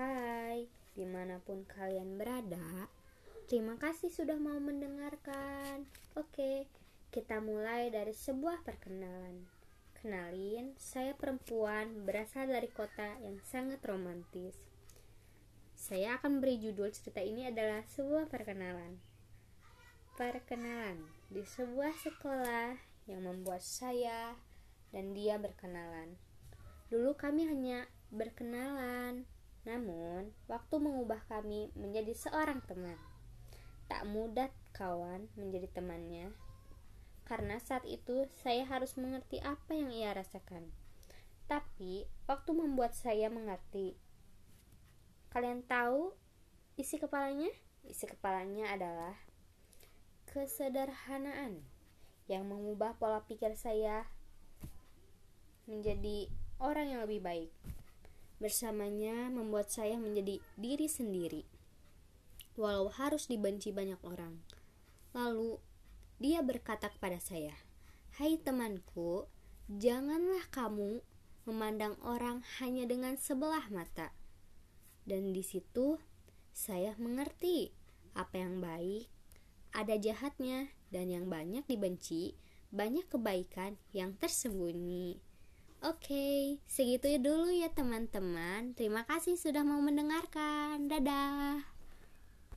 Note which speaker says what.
Speaker 1: Hai, di mana pun kalian berada, terima kasih sudah mau mendengarkan. Oke, kita mulai dari sebuah perkenalan. Kenalin, saya perempuan berasal dari kota yang sangat romantis. Saya akan beri judul cerita ini adalah sebuah perkenalan. Perkenalan di sebuah sekolah yang membuat saya dan dia berkenalan. Dulu kami hanya berkenalan, namun waktu mengubah kami menjadi seorang teman. Tak mudah kawan menjadi temannya, karena saat itu saya harus mengerti apa yang ia rasakan. Tapi waktu membuat saya mengerti. Kalian tahu isi kepalanya? Isi kepalanya adalah kesederhanaan yang mengubah pola pikir saya menjadi orang yang lebih baik. Bersamanya membuat saya menjadi diri sendiri, walau harus dibenci banyak orang. Lalu dia berkata kepada saya, "Hai temanku, janganlah kamu memandang orang hanya dengan sebelah mata." Dan di situ saya mengerti apa yang baik, ada jahatnya, dan yang banyak dibenci, banyak kebaikan yang tersembunyi. Oke, segitu dulu ya teman-teman. Terima kasih sudah mau mendengarkan. Dadah.